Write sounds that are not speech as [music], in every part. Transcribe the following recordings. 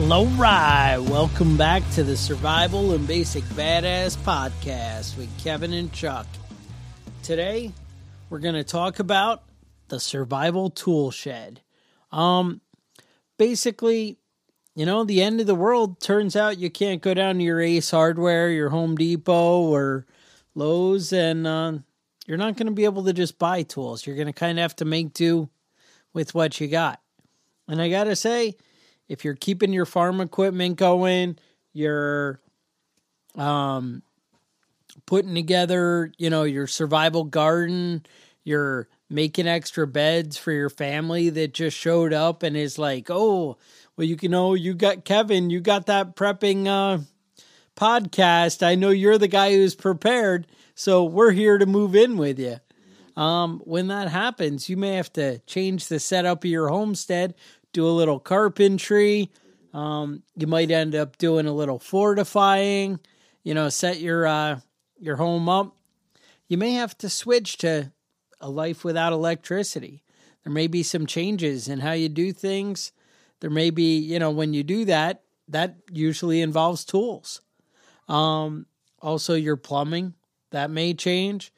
All right, welcome back to the Survival and Basic Badass Podcast with Kevin and Chuck. Today, we're going to talk about the survival tool shed. Um, basically, you know, the end of the world turns out you can't go down to your Ace Hardware, your Home Depot, or Lowe's, and uh, you're not going to be able to just buy tools. You're going to kind of have to make do with what you got. And I got to say, if you're keeping your farm equipment going, you're um putting together, you know, your survival garden, you're making extra beds for your family that just showed up and is like, "Oh, well you can know you got Kevin, you got that prepping uh podcast. I know you're the guy who's prepared, so we're here to move in with you." Um, when that happens, you may have to change the setup of your homestead do a little carpentry. Um, you might end up doing a little fortifying. You know, set your uh, your home up. You may have to switch to a life without electricity. There may be some changes in how you do things. There may be, you know, when you do that, that usually involves tools. Um, also, your plumbing that may change.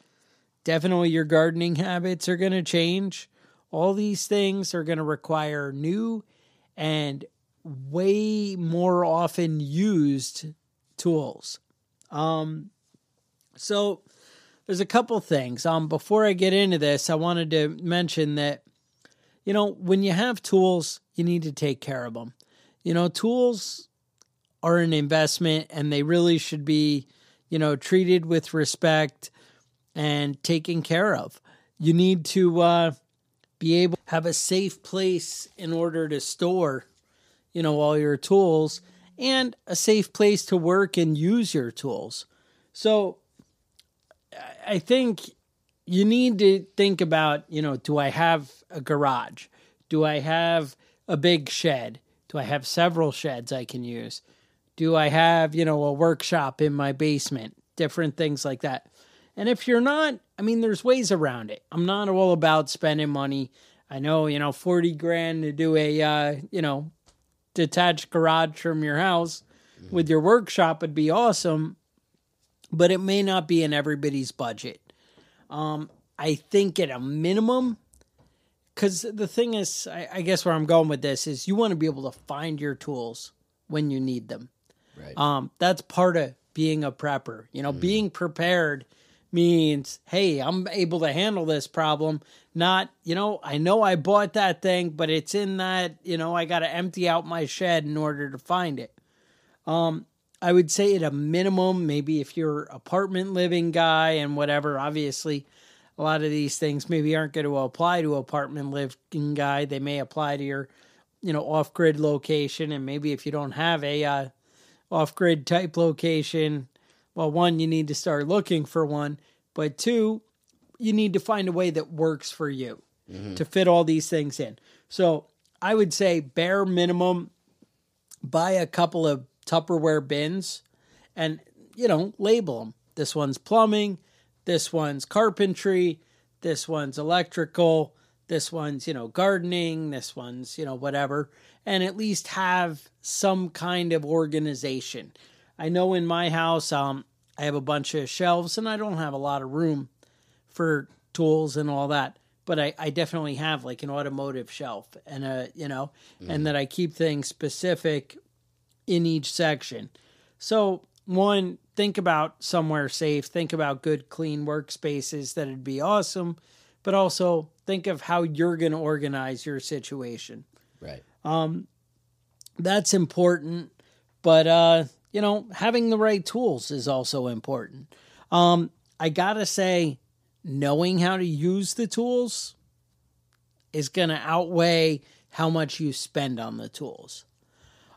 Definitely, your gardening habits are going to change. All these things are going to require new and way more often used tools. Um, so there's a couple things. Um, before I get into this, I wanted to mention that you know when you have tools, you need to take care of them. You know, tools are an investment, and they really should be you know treated with respect and taken care of. You need to uh, be able to have a safe place in order to store, you know, all your tools and a safe place to work and use your tools. So I think you need to think about, you know, do I have a garage? Do I have a big shed? Do I have several sheds I can use? Do I have, you know, a workshop in my basement? Different things like that. And if you're not, I mean, there's ways around it. I'm not all about spending money. I know, you know, 40 grand to do a, uh, you know, detached garage from your house with your workshop would be awesome, but it may not be in everybody's budget. Um, I think at a minimum, because the thing is, I, I, guess where I'm going with this is you want to be able to find your tools when you need them. Right. Um, that's part of being a prepper. You know, mm. being prepared means, hey, I'm able to handle this problem. Not, you know, I know I bought that thing, but it's in that, you know, I got to empty out my shed in order to find it. Um, I would say at a minimum, maybe if you're apartment living guy and whatever, obviously, a lot of these things maybe aren't going to apply to apartment living guy. They may apply to your, you know, off grid location. And maybe if you don't have a uh, off grid type location, well, one, you need to start looking for one. But two, you need to find a way that works for you mm-hmm. to fit all these things in. So I would say bare minimum, buy a couple of Tupperware bins and, you know, label them. This one's plumbing, this one's carpentry, this one's electrical, this one's, you know, gardening, this one's, you know, whatever, and at least have some kind of organization. I know in my house, um, I have a bunch of shelves and I don't have a lot of room for tools and all that. But I, I definitely have like an automotive shelf and a, you know, and that I keep things specific in each section. So, one, think about somewhere safe, think about good, clean workspaces. That'd be awesome. But also think of how you're going to organize your situation. Right. Um, That's important. But, uh, you know, having the right tools is also important. Um, I got to say, knowing how to use the tools is to outweigh how much you spend on the tools.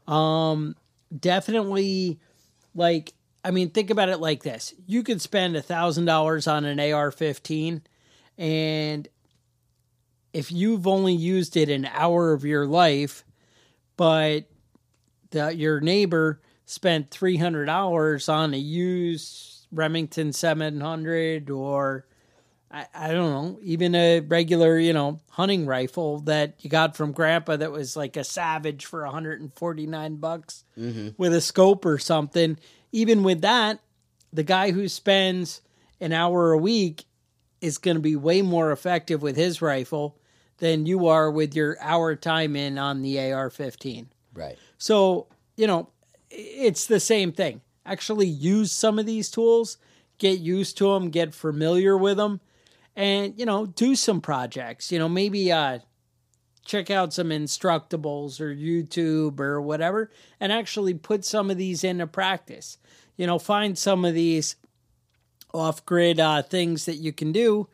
Um, definitely, like, I mean, think about it like this: you could spend a thousand dollars on an AR-15, and if you've only used it an hour of your life, but the, your neighbor spent three hundred dollars on a used Remington seven hundred or I, I don't know, even a regular, you know, hunting rifle that you got from grandpa that was like a Savage for 149 bucks mm-hmm. with a scope or something. Even with that, the guy who spends an hour a week is going to be way more effective with his rifle than you are with your hour time in on the AR 15. Right. So, you know, it's the same thing. Actually, use some of these tools, get used to them, get familiar with them, and, you know, do some projects. You know, maybe uh, check out some Instructables or YouTube or whatever, and actually put some of these into practice. You know, find some of these off grid uh, things that you can do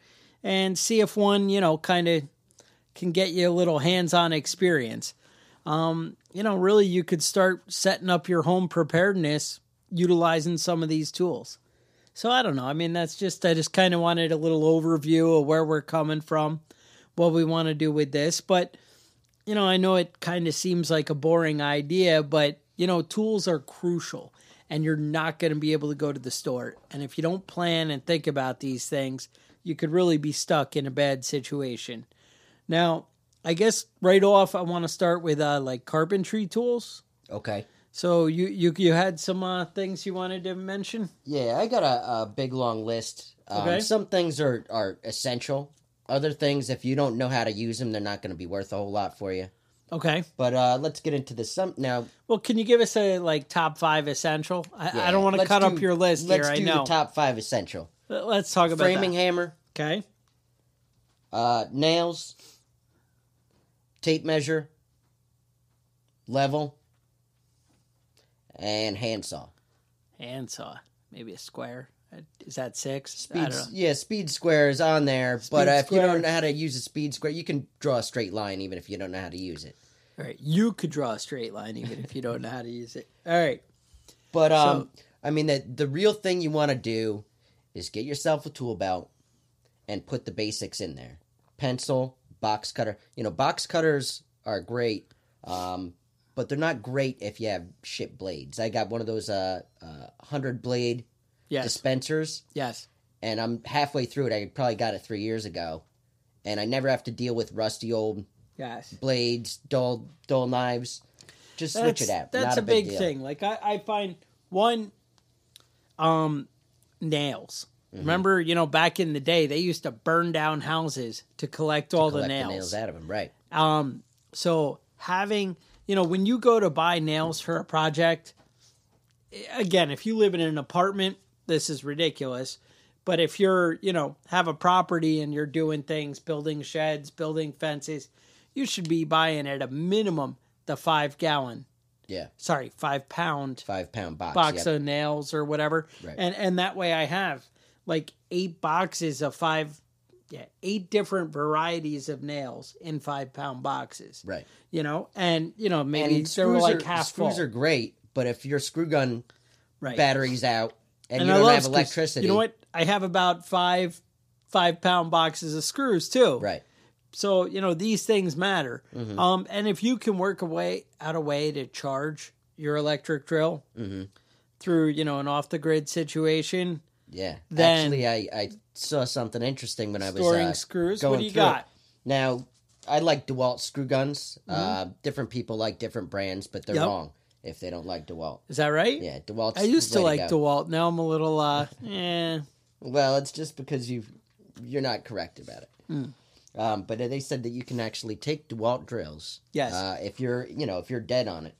and see if one, you know, kind of can get you a little hands on experience Um, you know, really you could start setting up your home preparedness utilizing some of these tools. So I don't know. I mean, that's just, I just kind of wanted a little overview of where we're coming from, what we want to do with this. But, you know, I know it kind of seems like a boring idea, but, you know, tools are crucial and you're not going to be able to go to the store. And if you don't plan and think about these things, you could really be stuck in a bad situation. Now, I guess right off, I want to start with uh, like carpentry tools. Okay. So you you you had some uh, things you wanted to mention? Yeah, I got a, a big long list. Um, Okay. Some things are, are essential. Other things, if you don't know how to use them, they're not going to be worth a whole lot for you. Okay. But uh, let's get into this. Some now. Well, can you give us a like top five essential? I, I don't want to cut do- up your list Let's here. I do know. the top five essential. Let- Let's talk about Framing that. hammer, Okay. uh, nails, tape measure, level, and handsaw. Handsaw. Maybe a square. Uh, Is that six? I Speed, don't know. yeah, speed square is on there, but uh, if you don't know how to use a speed square, you can draw a straight line even if you don't know how to use it. All right. You could draw a straight line even if you don't know how to use it. All right. But um, I mean, the the real thing you want to do is get yourself a tool belt and put the basics in there: pencil, box cutter. You know, box cutters are great, um, but they're not great if you have shit blades. I got one of those uh, uh hundred blade Yes. dispensers, yes. and I'm halfway through it. I probably got it three years ago, and I never have to deal with rusty old Yes. blades, dull dull knives. Just switch that's, it out. That's Not a, big, deal. thing. Like I, I find one, um, nails. Mm-hmm. Remember, you know, back in the day, they used to burn down houses to collect all Collect the nails. nails out of them, right? Um, so having, you know, when you go to buy nails for a project, again, if you live in an apartment, this is ridiculous. But if you're, you know, have a property and you're doing things, building sheds, building fences, you should be buying at a minimum the five gallon, Yeah, sorry, five pound five pound box. box yep. of nails or whatever. Right. And and that way I have like eight boxes of five yeah, eight different varieties of nails in five pound boxes. Right. You know, and you know maybe and they were screws like are, half screws full. are great, but if your screw gun right. battery's out and, And you I don't have electricity, You know what? I have about five five pound boxes of screws too. Right. So you know these things matter. Mm-hmm. Um, and if you can work a way out a way to charge your electric drill Mm-hmm. through you know an off the grid situation, Yeah. Then- Actually, I, I saw something interesting when I was storing uh, screws. going What do you it. got? Now, I like DeWalt screw guns. Uh, different people like different brands, but they're Mm-hmm. Yep. wrong if they don't like DeWalt. Is that right? Yeah, DeWalt. I used to like go. DeWalt. Now I'm a little uh, [laughs] eh. Well, it's just because you you're not correct about it. Hmm. Um, but they said that you can actually take DeWalt drills. Yes. Uh, if you're you know if you're dead on it,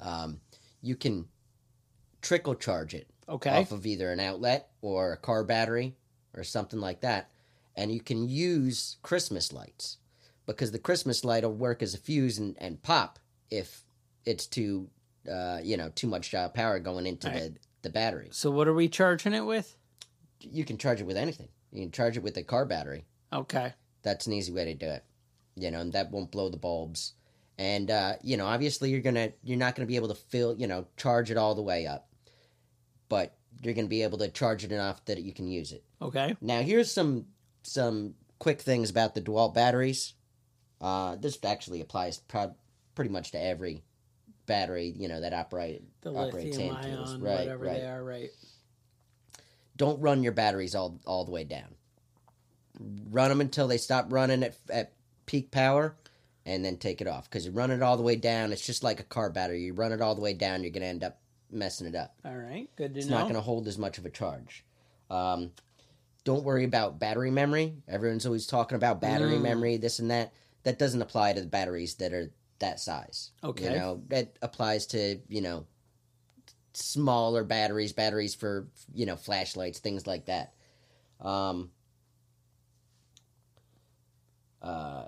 um, you can trickle charge it Okay. off of either an outlet or a car battery or something like that, and you can use Christmas lights because the Christmas light will work as a fuse and, and pop if it's too uh, you know too much uh, power going into Right. the the battery So what are we charging it with? you can charge it with anything. You can charge it with a car battery. Okay. That's an easy way to do it. You know, and that won't blow the bulbs. And uh, you know, obviously you're gonna you're not gonna be able to fill you know charge it all the way up, but you're gonna be able to charge it enough that you can use it. Okay. Now here's some some quick things about the Dewalt batteries. Uh, this actually applies pro- pretty much to every battery you know that operate The operates lithium ion, Right, whatever right they are, right? don't run your batteries all all the way down. Run them until they stop running at at peak power, and then take it off. Because you run it all the way down, it's just like a car battery. You run it all the way down, you're gonna end up messing it up. All right. Good to know. It's know. not gonna hold as much of a charge. Um, don't worry about battery memory. Everyone's always talking about battery Mm. memory, this and that. That doesn't apply to the batteries that are that size. Okay. You know, that applies to, you know, smaller batteries, batteries for, you know, flashlights, things like that. Um, uh,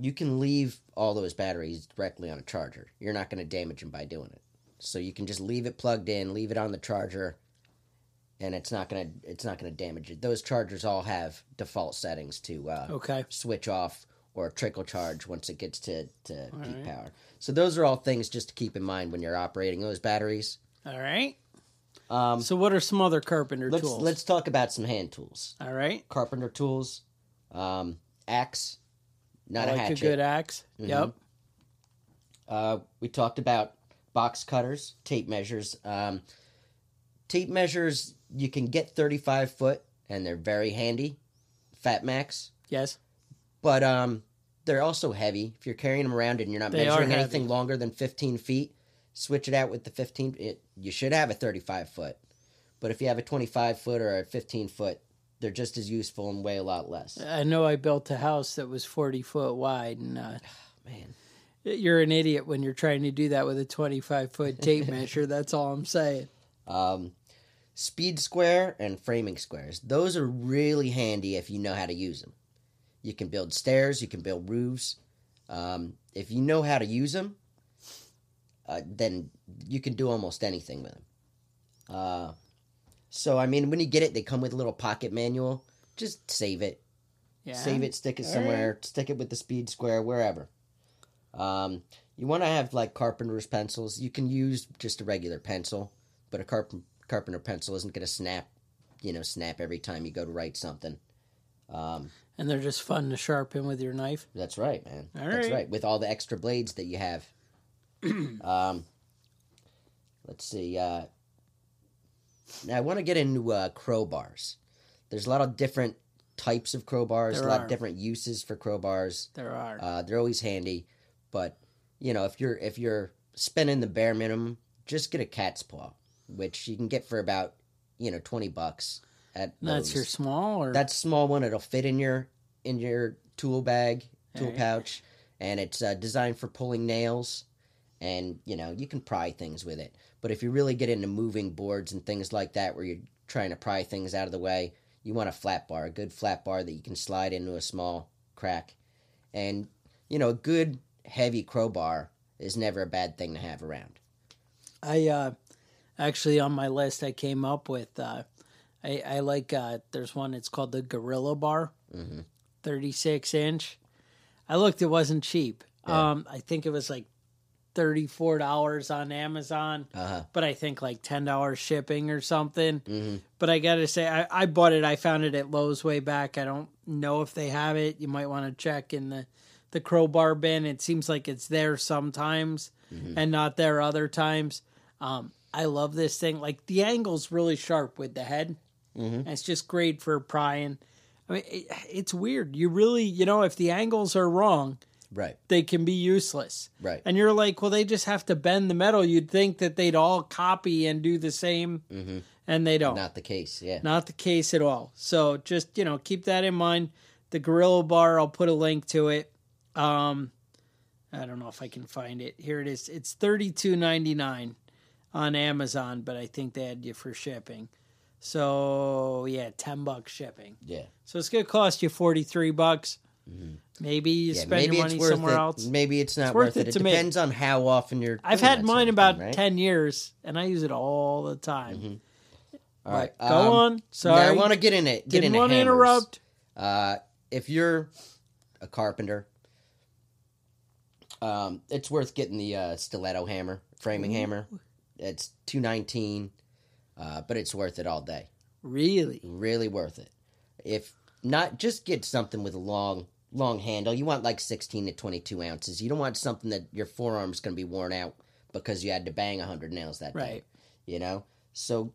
you can leave all those batteries directly on a charger. You're not going to damage them by doing it. So you can just leave it plugged in, leave it on the charger, and it's not gonna it's not gonna damage it. Those chargers all have default settings to uh, Okay. switch off or trickle charge once it gets to, to peak right. power. So those are all things just to keep in mind when you're operating those batteries. All right. Um, So what are some other carpenter let's tools? let's talk about some hand tools. All right. Carpenter tools, um, axe, not I a like hatchet. a good ax Mhm. Yep. Uh, we talked about box cutters, tape measures. Um, tape measures you can get 35 foot, and they're very handy. FatMax, Yes. but um, they're also heavy. If you're carrying them around and you're not They measuring anything longer than 15 feet, switch it out with the 15. It, you should have a 35 foot, but if you have a 25 foot or a 15 foot, they're just as useful and weigh a lot less. I know I built a house that was 40 foot wide, and uh, Man, you're an idiot when you're trying to do that with a 25 foot [laughs] tape measure. That's all I'm saying. Um, speed square and framing squares. Those are really handy if you know how to use them. You can build stairs, you can build roofs. Um, if you know how to use them, uh, then you can do almost anything with them. Uh, so, I mean, when you get it, they come with a little pocket manual. Just save it. Yeah. Save it, stick it All somewhere, stick it with the speed square, wherever. Um, you want to have like carpenter's pencils. You can use just a regular pencil, but a carp- carpenter pencil isn't going to snap, you know, snap every time you go to write something. Um, And they're just fun to sharpen with your knife. that's right, man. All that's right. right. With all the extra blades that you have. [clears throat] um, let's see. Uh, now I want to get into uh, crowbars. There's a lot of different types of crowbars, There a lot are. of different uses for crowbars. There are. Uh, they're always handy, but you know if you're if you're spending the bare minimum, just get a cat's paw, which you can get for about you know twenty bucks at. That's your small or That's small one. It'll fit in your in your tool bag, tool Alright. pouch, and it's uh, designed for pulling nails. And you know you can pry things with it. But if you really get into moving boards and things like that, where you're trying to pry things out of the way, you want a flat bar, a good flat bar that you can slide into a small crack. And you know a good heavy crowbar is never a bad thing to have around. I uh, actually on my list I came up with uh, I, I like. Uh, there's one. It's called the Gorilla Bar, 36 inch. I looked. It wasn't cheap. Um, I think it was like thirty four dollars on Amazon, Uh-huh. but I think like ten dollars shipping or something. Mm-hmm. But I gotta say, I, I bought it. I found it at Lowe's way back. I don't know if they have it. You might want to check in the the crowbar bin. It seems like it's there sometimes mm-hmm. and not there other times. Um, I love this thing. Like the angle's really sharp with the head. And It's just great for prying. I mean, it, it's weird. You really, you know, if the angles are wrong, Right. they can be useless. Right. And you're like, well, they just have to bend the metal. You'd think that they'd all copy and do the same, mm-hmm. and they don't. Not the case. Yeah. Not the case at all. So just you know, keep that in mind. The Gorilla Bar, I'll put a link to it. Um, I don't know if I can find it. Here it is. It's thirty two ninety nine on Amazon, but I think they had you for shipping. So yeah, ten bucks shipping. Yeah. So it's gonna cost you forty three bucks. Maybe you Mm-hmm. Yeah, spend maybe your it's money somewhere it. else. Maybe it's not worth worth it it. It to me. depends on how often you're. I've had mine about thing, right? ten years, and I use it all the time. All right. Go um, on. Sorry, I want to get in it. Get didn't into want to interrupt. Uh, if you're a carpenter, um, it's worth getting the uh, stiletto hammer, framing hammer. It's two nineteen, uh, but it's worth it all day. Really? Really worth it. If not, just get something with a long, long handle. You want like sixteen to twenty-two ounces. You don't want something that your forearm's going to be worn out because you had to bang hundred nails that day. Right. You know, so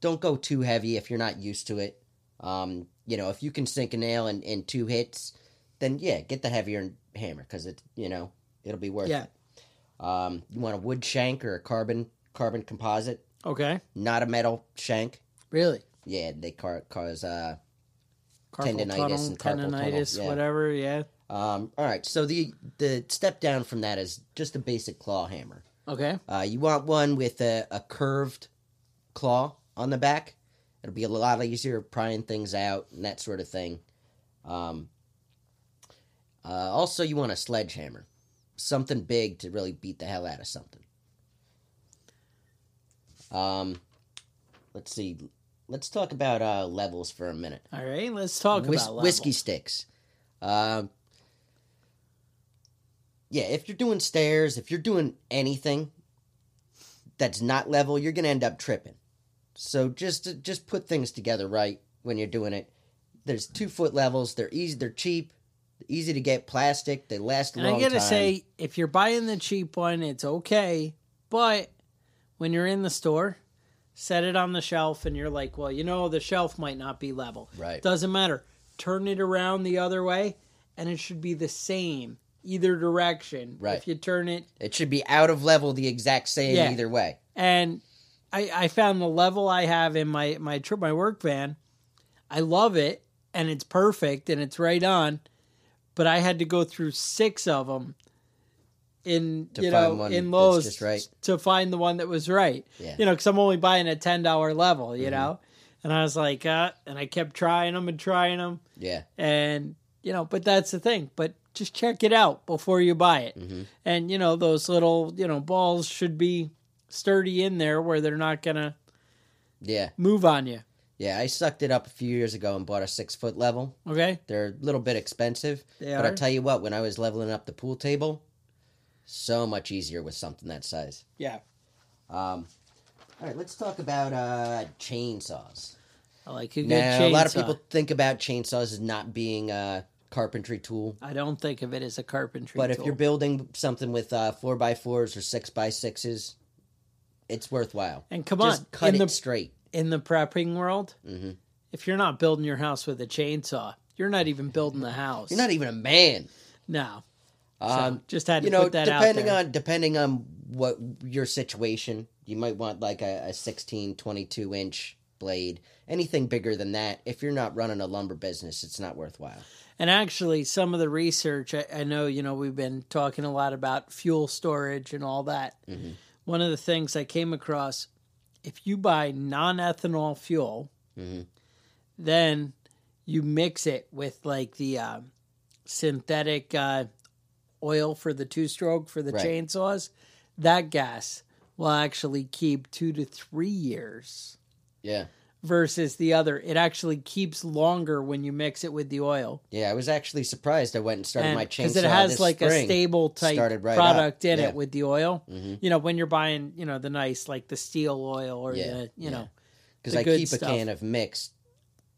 don't go too heavy if you're not used to it. Um, you know, if you can sink a nail in, in two hits, then yeah, get the heavier hammer because it, you know, it'll be worth Yeah. it. Um, you want a wood shank or a carbon carbon composite, Okay. not a metal shank. Really? Yeah, they car- cause uh, Carpal Tendinitis tunnel, and carpal tunnel, tendinitis, yeah. whatever. Yeah. um. All right, so the the step down from that is just a basic claw hammer. Okay. Uh, you want one with a, a curved claw on the back. It'll be a lot easier prying things out and that sort of thing. Um, uh, also, you want a sledgehammer, something big to really beat the hell out of something. Um, let's see. Let's talk about uh, levels for a minute. All right. Let's talk Whis- about whiskey levels. sticks. Um, yeah, if you're doing stairs, if you're doing anything that's not level, you're gonna end up tripping. So just just put things together right when you're doing it. There's two foot levels. They're easy. They're cheap. Easy to get. Plastic. They last a And long I gotta time. say, if you're buying the cheap one, it's okay. But when you're in the store, set it on the shelf, and you're like, well, you know, the shelf might not be level. Right. Doesn't matter. Turn it around the other way, and it should be the same either direction. Right. If you turn it it should be out of level the exact same Yeah. either way. and I, I found the level I have in my my trip my work van. I love it, and it's perfect, and it's right on. But I had to go through six of them in To you know in Lowe's right. to find the one that was right. Yeah. Mm-hmm. You know, because I'm only buying a ten dollar level. You know, and I was like, uh, and I kept trying them and trying them, Yeah. and you know, but that's the thing. But just check it out before you buy it. Mm-hmm. And you know, those little you know balls should be sturdy in there where they're not gonna Yeah. move on you. Yeah. I sucked it up a few years ago and bought a six foot level. Okay, They're a little bit expensive, They but are? I tell you what, when I was leveling up the pool table, so much easier with something that size. yeah, Um, all right, let's talk about uh, chainsaws. I like a good Now, chainsaw. a lot of people think about chainsaws as not being a carpentry tool, I don't think of it as a carpentry. but if tool. you're building something with uh, four by fours or six by sixes, it's worthwhile. and come Just on, cut it the straight. In the prepping world, Mhm. if you're not building your house with a chainsaw, you're not even building the house. You're not even a man. no. So, Um, just had to you know, put that depending out there. on depending on what your situation, you might want like a, a 16, 22 inch blade. Anything bigger than that, if you're not running a lumber business, it's not worthwhile. And actually, some of the research, I, I know, you know, we've been talking a lot about fuel storage and all that. Mm-hmm. One of the things I came across if you buy non ethanol fuel, Mm-hmm. then you mix it with like the uh, synthetic uh, oil for the two stroke for the Right. chainsaws, that gas will actually keep two to three years Yeah, versus the other. It actually keeps longer when you mix it with the oil. Yeah, I was actually surprised. I went and started my chainsaw because it has like a stable type right product up. in Yeah. it with the oil. Mhm. You know, when you're buying, you know, the nice like the Stihl oil or Yeah, the, you yeah. know, because I keep stuff. a can of mixed,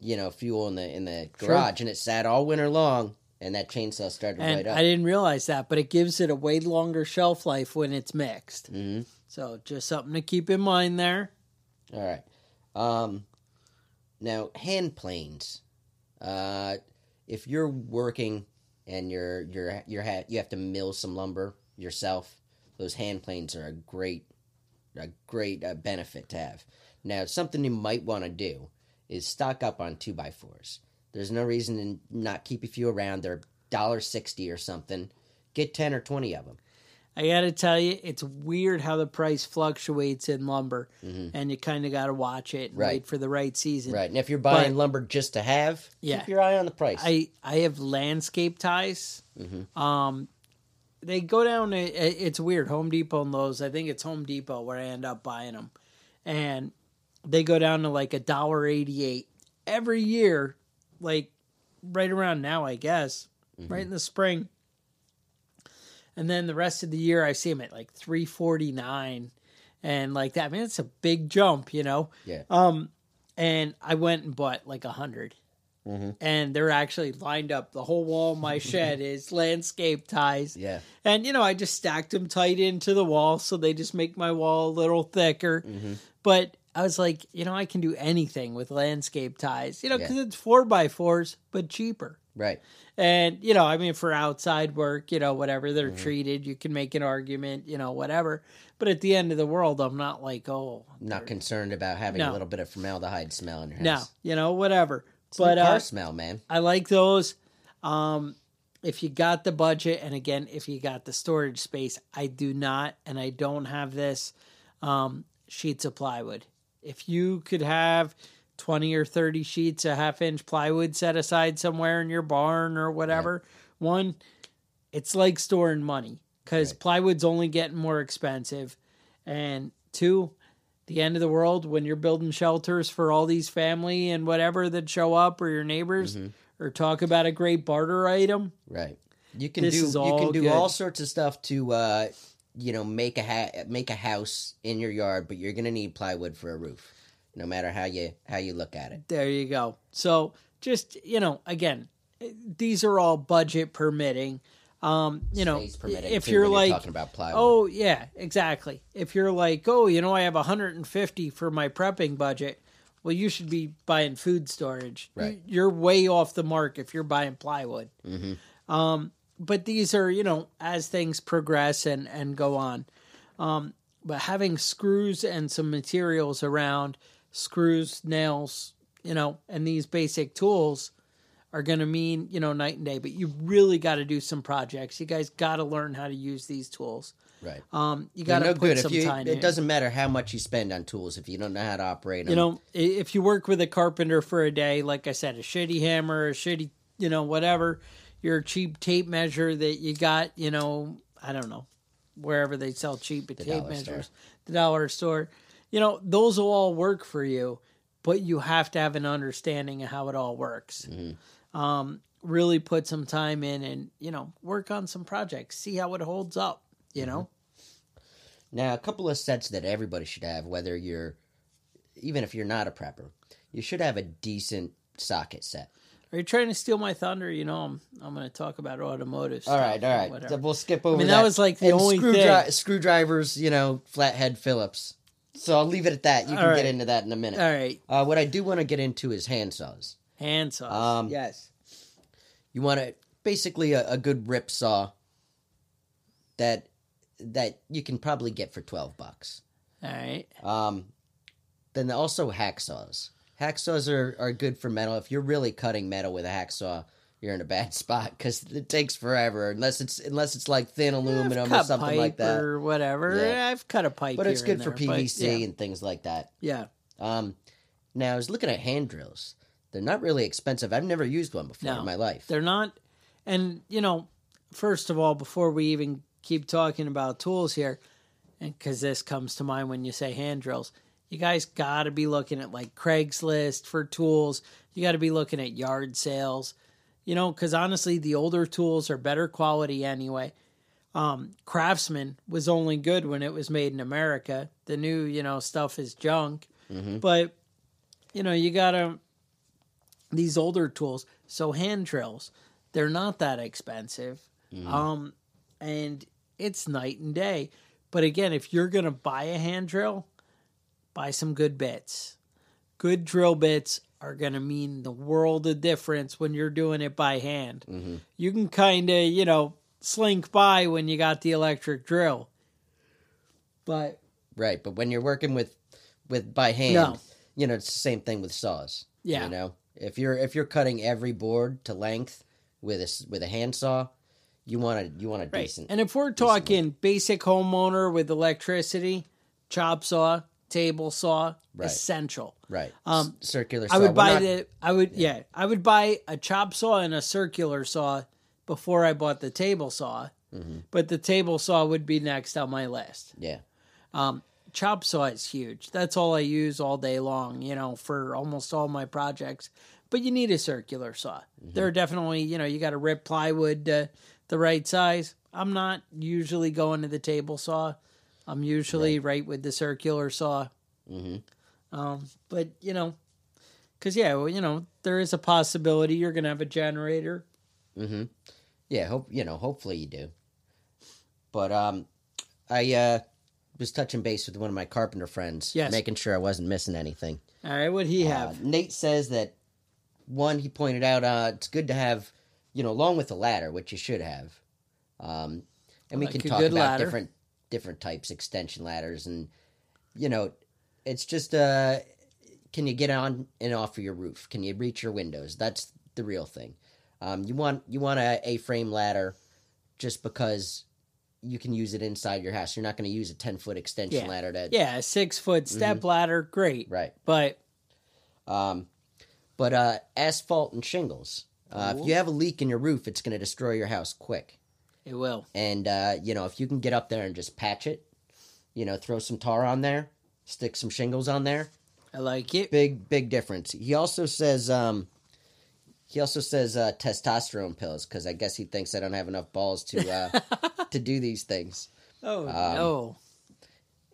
you know, fuel in the in the Sure. garage, and it sat all winter long, and that chainsaw started and right up. I didn't realize that, but it gives it a way longer shelf life when it's mixed. hmm So just something to keep in mind there. All right. Um, now hand planes. Uh, if you're working and you're you're you're ha- you have to mill some lumber yourself, those hand planes are a great a great uh, benefit to have. Now, something you might want to do is stock up on two by fours. There's no reason to not keep a few around. They're dollar sixty or something. Get ten or twenty of them. I got to tell you, it's weird how the price fluctuates in lumber, and you kind of got to watch it and Mm-hmm. Right. wait for the right season. Right, and if you're buying But- lumber just to have, Yeah. keep your eye on the price. I I have landscape ties. Mm-hmm. Um, they go down. to- It's weird. Home Depot and Lowe's. I think it's Home Depot where I end up buying them, and they go down to like a dollar eighty eight every year. Like right around now, I guess. Mm-hmm. Right in the spring. And then the rest of the year, I see them at like three forty nine, and like that. I mean, it's a big jump, you know. yeah. Um, and I went and bought like a 100 Mm-hmm. and they're actually lined up. The whole wall of my shed is [laughs] landscape ties, Yeah. and you know I just stacked them tight into the wall, so they just make my wall a little thicker. Mm-hmm. But I was like, you know, I can do anything with landscape ties, you know, Yeah. because it's four by fours, but cheaper. Right. And you know, I mean, for outside work, you know, whatever they're Mm-hmm. treated, you can make an argument, you know, whatever. But at the end of the world, I'm not like, oh, Not concerned about having No. a little bit of formaldehyde smell in your no, house. you know, whatever. It's but car uh, smell, man. I like those. Um, if you got the budget, and again, if you got the storage space, I do not, and I don't have this um, sheets of plywood. If you could have 20 or 30 sheets of half inch plywood set aside somewhere in your barn or whatever, one, it's like storing money because Right. plywood's only getting more expensive. And two, the end of the world when you're building shelters for all these family and whatever that show up or your neighbors or talk about a great barter item. Right. You can This do you all can do good. all sorts of stuff to uh you know make a ha- make a house in your yard, but you're going to need plywood for a roof. No matter how you how you look at it. There you go. So just, you know, again, these are all budget permitting. Um, you know, Space if you're like talking about plywood. Oh yeah, exactly. If you're like, oh, you know, I have 150 for my prepping budget. Well, you should be buying food storage. Right. You're way off the mark if you're buying plywood. Mm-hmm. Um, but these are, you know, as things progress and and go on. Um, but having screws and some materials around, screws, nails, you know, and these basic tools are going to mean, you know, night and day. But you really got to do some projects. You guys got to learn how to use these tools. right. Um, you got to no put good some you time. it in. doesn't matter how much you spend on tools if you don't know how to operate them. You know, if you work with a carpenter for a day, like I said, a shitty hammer, a shitty, you know, whatever, your cheap tape measure that you got, you know, I don't know, wherever they sell cheap tape measures, store. the dollar store, you know, those will all work for you, but you have to have an understanding of how it all works. Mm-hmm. Um, really put some time in and, you know, work on some projects, see how it holds up, you Mm-hmm. know? Now, a couple of sets that everybody should have, whether you're, even if you're not a prepper, you should have a decent socket set. Are you trying to steal my thunder? You know, I'm I'm going to talk about automotive. Stuff All right, all. So we'll skip over. mean, that was like the And only screwdri- thing. Screwdrivers, you know, flathead Phillips. So I'll leave it at that. You can All get into that in a minute. All right, Uh, what I do want to get into is hand saws. hand saws. Um, yes. You want to basically a, a good rip saw that that you can probably get for twelve bucks. All right. Um, then also hacksaws. Hacksaws are, are good for metal. If you're really cutting metal with a hacksaw, you're in a bad [laughs] spot because it takes forever unless it's unless it's like thin aluminum I've or something like that. or whatever. Yeah. I've cut a pipe, But it's good for there, but PVC yeah. and things like that. yeah. Um, now I was looking at hand drills. They're not really expensive. I've never used one before No. in my life. They're not. And, you know, first of all, before we even keep talking about tools here, and because this comes to mind when you say hand drills, you guys got to be looking at like Craigslist for tools. You got to be looking at yard sales, you know, because honestly, the older tools are better quality anyway. Um, Craftsman was only good when it was made in America. The new, you know, stuff is junk. But, you know, you got to, these older tools, so hand drills, they're not that expensive. Um, and it's night and day. But again, if you're going to buy a hand drill, buy some good bits. Good drill bits are going to mean the world of difference when you're doing it by hand. Mm-hmm. You can kind of, you know, slink by when you got the electric drill. But Right, but when you're working with with by hand, No. you know, it's the same thing with saws. Yeah. You know, if you're if you're cutting every board to length with a with a handsaw, you want a you want a right. decent. and if we're talking basic homeowner with electricity, chop saw, table saw, Right. essential. right. um, circular saw. I would We're buy not- the I would yeah. I would buy a chop saw and a circular saw before I bought the table saw. Mm-hmm. But the table saw would be next on my list. Yeah. Um, chop saw is huge. That's all I use all day long, you know, for almost all my projects. But you need a circular saw. Mm-hmm. There are definitely, you know, you got to rip plywood uh, the right size. I'm not usually going to the table saw. I'm usually right, with the circular saw. Mhm. Um, but you know, because yeah, well, you know, there is a possibility you're gonna have a generator. Mm-hmm. Yeah, hope you know. Hopefully you do. But um, I uh was touching base with one of my carpenter friends, Yes. making sure I wasn't missing anything. All right, what he Uh, have? Nate says that one he pointed out uh, it's good to have, you know, along with the ladder, which you should have. Um, and we can talk about ladder. different different types extension ladders, and you know, it's just uh, can you get on and off of your roof? Can you reach your windows? That's the real thing. Um, you want you want a A frame ladder just because you can use it inside your house. You're not going to use a ten foot extension Yeah. ladder to Yeah, a six foot step ladder, great. Mm-hmm. right. But Um, but uh, asphalt and shingles. Uh, if you have a leak in your roof, it's going to destroy your house quick. It will. And uh, you know, if you can get up there and just patch it, you know, throw some tar on there, stick some shingles on there, I like it. big big difference. He also says, um, he also says uh, testosterone pills because I guess he thinks I don't have enough balls to uh, [laughs] to do these things. Oh Um, no.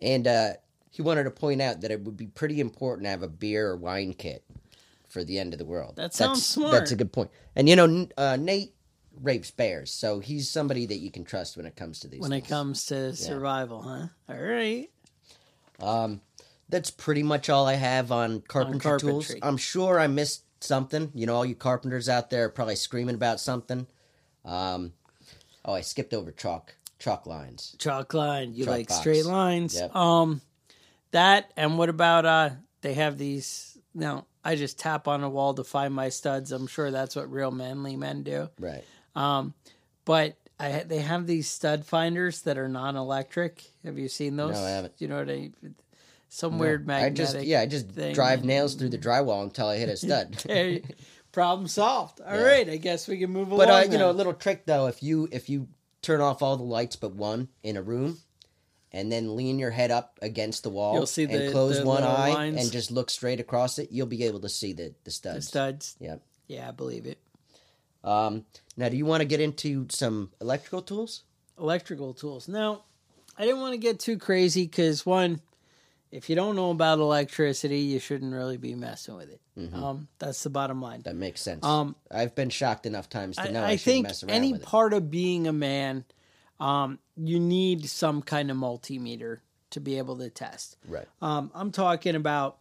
And uh, he wanted to point out that it would be pretty important to have a beer or wine kit for the end of the world. That sounds that's, smart. That's a good point. And you know, uh, Nate rapes bears, so he's somebody that you can trust when it comes to these. When it comes to survival, huh? All right. um, that's pretty much all I have on carpentry, tools. carpentry. I'm sure I missed something. You know, all you carpenters out there are probably screaming about something. Um, oh, I skipped over chalk chalk lines. Chalk line. You Chalk like box. straight lines. Yep. Um that and what about uh they have these no, I just tap on a wall to find my studs. I'm sure that's what real manly men do. Right. Um but I they have these stud finders that are non-electric. Have you seen those? No, I haven't. You know what I some weird I just yeah, I just thing. drive nails through the drywall until I hit a stud. [laughs] Hey, [laughs] problem solved. All Yeah. right, I guess we can move along. But uh, you know, a little trick though, if you if you turn off all the lights but one in a room, and then lean your head up against the wall, You'll see the- and close the one eye lines. and just look straight across it, you'll be able to see the the the studs. studs. Yep. Yeah, I believe it. Um, now, do you want to get into some electrical tools? electrical tools. Now, I didn't want to get too crazy because one, if you don't know about electricity, you shouldn't really be messing with it. Um, that's the bottom line. That makes sense. Um, I've been shocked enough times to know I, I shouldn't think mess around any part of being a man, um, you need some kind of multimeter to be able to test. Right. Um, I'm talking about,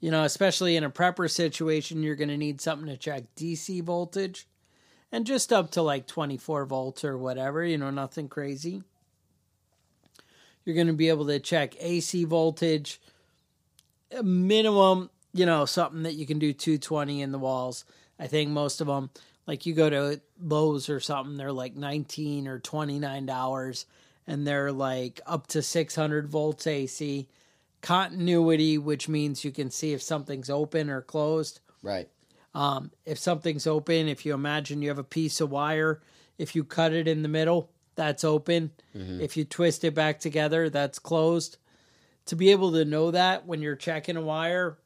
you know, especially in a prepper situation, you're going to need something to check DC voltage and just up to like 24 volts or whatever, you know, nothing crazy. You're going to be able to check AC voltage, a minimum, you know, something that you can do 220 in the walls. I think most of them, like you go to Lowe's or something, they're like 19 or 29 dollars and they're like up to 600 volts AC. Continuity, which means you can see if something's open or closed. Right. Um, if something's open, if you imagine you have a piece of wire, if you cut it in the middle, that's open. If you twist it back together, that's closed. to be able to know that when you're checking a wire,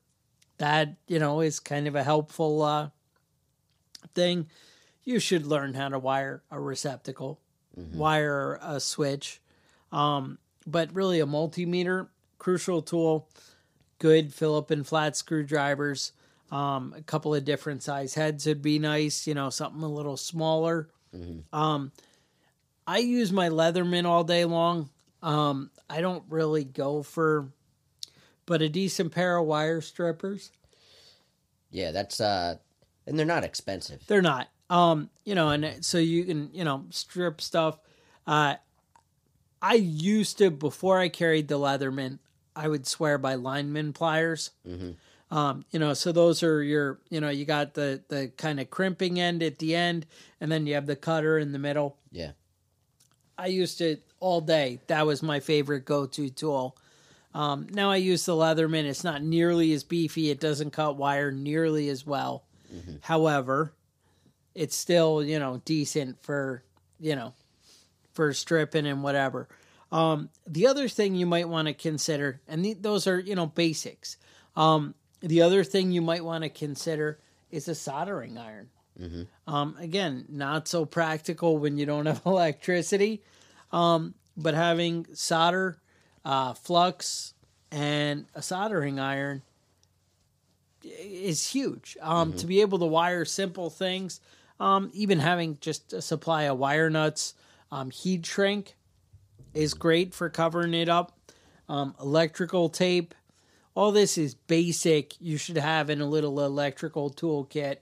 that you know is kind of a helpful uh, thing. You should learn how to wire a receptacle, wire a switch, um, but really a multimeter crucial tool. Good Phillip and flat screwdrivers. Um, a couple of different size heads would be nice. You know, something a little smaller. Um, I use my Leatherman all day long. Um, I don't really go for, but a decent pair of wire strippers. Yeah, that's uh, and they're not expensive. They're not. Um, you know, and so you can, you know, strip stuff. Uh, I used to before I carried the Leatherman, I would swear by lineman pliers. Um, you know, so those are your, you know, you got the the kind of crimping end at the end, and then you have the cutter in the middle. Yeah, I used it all day. That was my favorite go to tool. Um, now I use the Leatherman. It's not nearly as beefy. It doesn't cut wire nearly as well. However, it's still you know decent for you know for stripping and whatever. Um, the other thing you might want to consider, and the, those are you know basics. Um, the other thing you might want to consider is a soldering iron. Um, again, not so practical when you don't have [laughs] electricity, um, but having solder, uh, flux, and a soldering iron is huge. Um, To be able to wire simple things, um, even having just a supply of wire nuts, um, heat shrink is great for covering it up. Um, electrical tape, all this is basic. You should have in a little electrical toolkit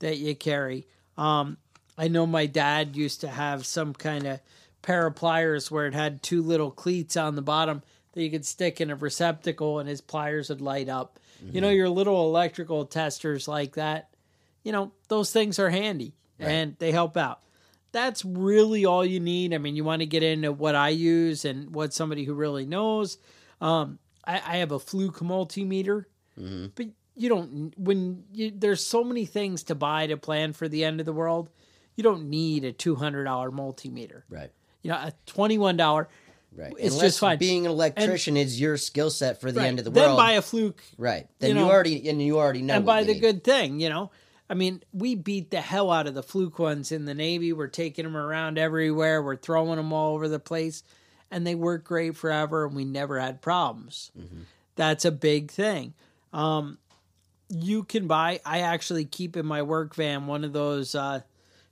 that you carry. Um, I know my dad used to have some kind of pair of pliers where it had two little cleats on the bottom that you could stick in a receptacle and his pliers would light up. You know, your little electrical testers like that, you know, those things are handy and they help out. That's really all you need. I mean, you want to get into what I use and what somebody who really knows. Um, I, I have a fluke multimeter, mm-hmm. but you don't when you, there's so many things to buy to plan for the end of the world. You don't need a two hundred dollar multimeter. right, You know, a twenty one dollar. right. It's Unless just fine. Being an electrician is your skill set for the Right. end of the then world. buy a fluke right. Then you you, already and you already know. and buy the need. good thing. You know, I mean, we beat the hell out of the fluke ones in the Navy. We're taking them around everywhere. We're throwing them all over the place, and they work great forever. And we never had problems. That's a big thing. Um, you can buy. I actually keep in my work van one of those. Uh,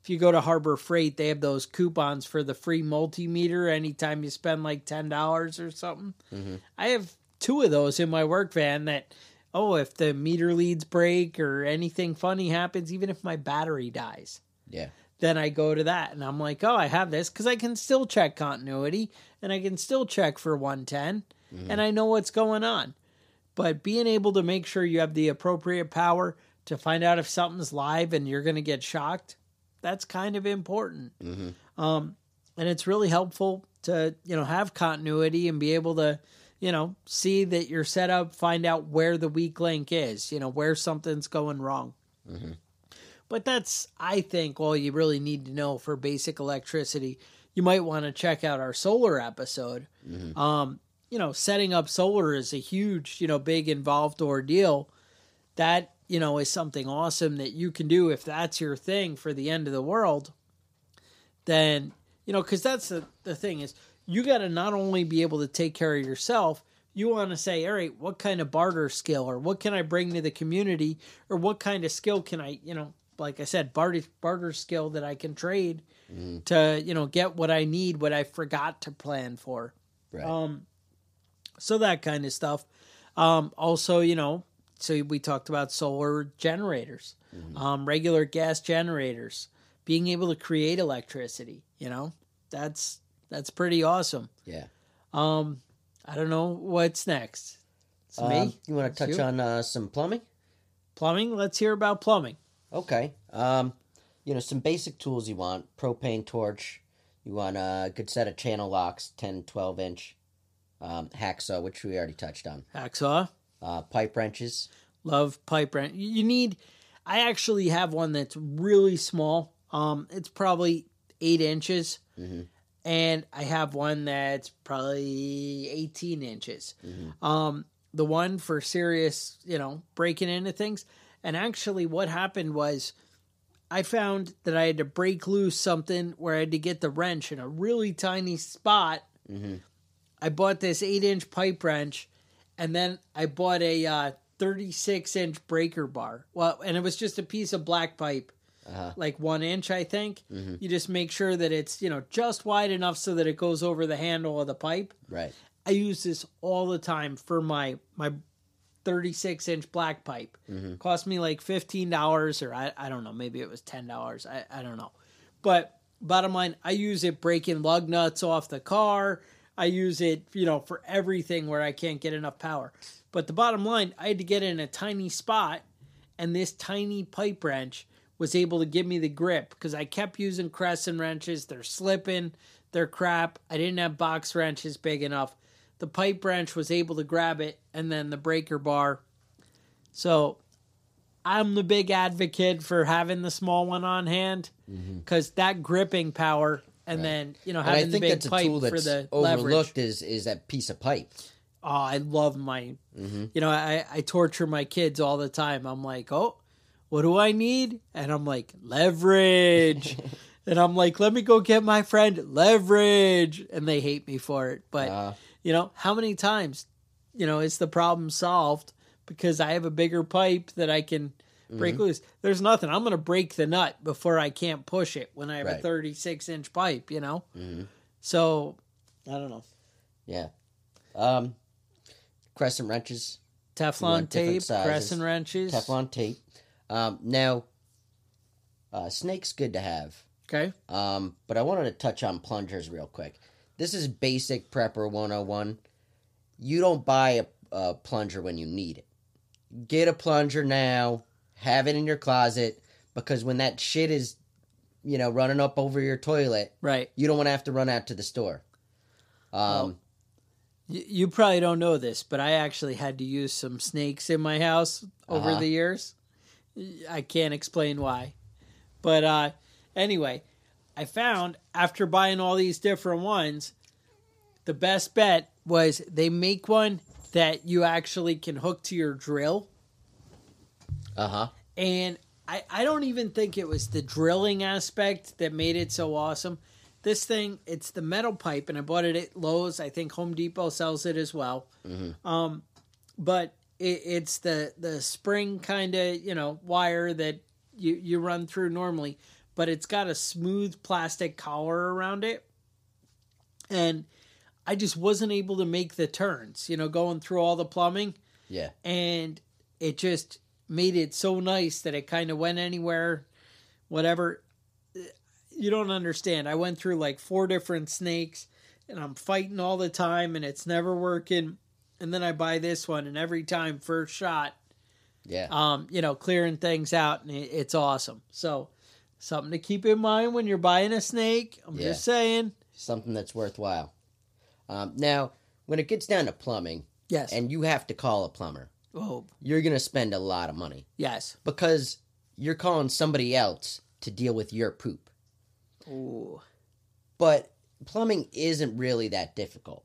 if you go to Harbor Freight, they have those coupons for the free multimeter anytime you spend like ten dollars or something. I have two of those in my work van that oh, if the meter leads break or anything funny happens, even if my battery dies, Yeah, then I go to that and I'm like, oh, I have this because I can still check continuity and I can still check for 110 and mm-hmm. I know what's going on. But being able to make sure you have the appropriate power to find out if something's live and you're going to get shocked, that's kind of important. Mm-hmm. Um, and it's really helpful to you know have continuity and be able to you know see that you're set up, find out where the weak link is, you know where something's going wrong. Mm-hmm. But that's, I think, all you really need to know for basic electricity. You might want to check out our solar episode. Um, you know, setting up solar is a huge, you know, big involved ordeal. That, you know, is something awesome that you can do if that's your thing for the end of the world. Then, you know, because that's the, the thing is you got to not only be able to take care of yourself, you want to say, all right, what kind of barter skill or what can I bring to the community or what kind of skill can I, you know, like I said, barter, barter skill that I can trade to, you know, get what I need, what I forgot to plan for. right. Um, so that kind of stuff. Um, also, you know, so we talked about solar generators, um, regular gas generators, being able to create electricity. You know, that's that's pretty awesome. yeah. Um, I don't know what's next. It's Um, me. you want to touch you. on uh, some plumbing? plumbing? Let's hear about plumbing. Okay. Um, you know, some basic tools you want propane torch. You want a good set of channel locks, 10, 12 inch. Um, hacksaw, which we already touched on. Hacksaw. Uh, pipe wrenches. Love pipe wrench. You need. I actually have one that's really small. Um, it's probably eight inches, and I have one that's probably 18 inches. Um, the one for serious, you know, breaking into things. And actually, what happened was I found that I had to break loose something where I had to get the wrench in a really tiny spot. Mm-hmm. I bought this eight inch pipe wrench, and then I bought a uh, 36 inch breaker bar. Well, and it was just a piece of black pipe, uh-huh. like one inch, I think. Mm-hmm. You just make sure that it's, you know, just wide enough so that it goes over the handle of the pipe. Right. I use this all the time for my my 36 inch black pipe. Mm-hmm. Cost me like $15 or I, I don't know, maybe it was $10. I, I don't know. But bottom line, I use it breaking lug nuts off the car. I use it, you know, for everything where I can't get enough power. But the bottom line, I had to get in a tiny spot and this tiny pipe wrench was able to give me the grip because I kept using crescent wrenches. They're slipping, they're crap. I didn't have box wrenches big enough. The pipe wrench was able to grab it, and then the breaker bar. So I'm the big advocate for having the small one on hand because that gripping power, and then you know And I having the think big that's a pipe tool for that's the leverage. overlooked is is that piece of pipe. Oh, I love my, you know, I, I torture my kids all the time. I'm like, oh, what do I need? And I'm like, leverage. [laughs] and I'm like, let me go get my friend leverage. And they hate me for it. But, Uh, you know, how many times, you know, is the problem solved because I have a bigger pipe that I can break Mm-hmm. loose? There's nothing. I'm going to break the nut before I can't push it when I have a 36 inch pipe, you know? Mhm. So, I don't know. Yeah. Um, crescent wrenches, Teflon tape, crescent wrenches. Teflon tape. Um, now, uh, snake's good to have. Okay. Um, but I wanted to touch on plungers real quick. This is basic prepper 101. You don't buy a, a plunger when you need it. Get a plunger now, have it in your closet, because when that shit is, you know, running up over your toilet, Right. you don't want to have to run out to the store. Um, Well, You, you probably don't know this, but I actually had to use some snakes in my house over Uh-huh. the years. I can't explain why. But uh, anyway, I found after buying all these different ones, the best bet was they make one that you actually can hook to your drill. uh huh. And I, I don't even think it was the drilling aspect that made it so awesome. This thing, it's the metal pipe, and I bought it at Lowe's. I think Home Depot sells it as well. Um, but it, it's the the spring kind of you know wire that you you run through normally, but it's got a smooth plastic collar around it, and I just wasn't able to make the turns. You know, going through all the plumbing Yeah. and it just made it so nice that it kind of went anywhere whatever you don't understand i went through like four different snakes and i'm fighting all the time and it's never working and then i buy this one and every time first shot Yeah. um you know clearing things out and it, it's awesome so something to keep in mind when you're buying a snake i'm Yeah. just saying Something that's worthwhile. Um, now, when it gets down to plumbing, yes and you have to call a plumber, oh you're going to spend a lot of money yes because you're calling somebody else to deal with your poop. Ooh. But plumbing isn't really that difficult,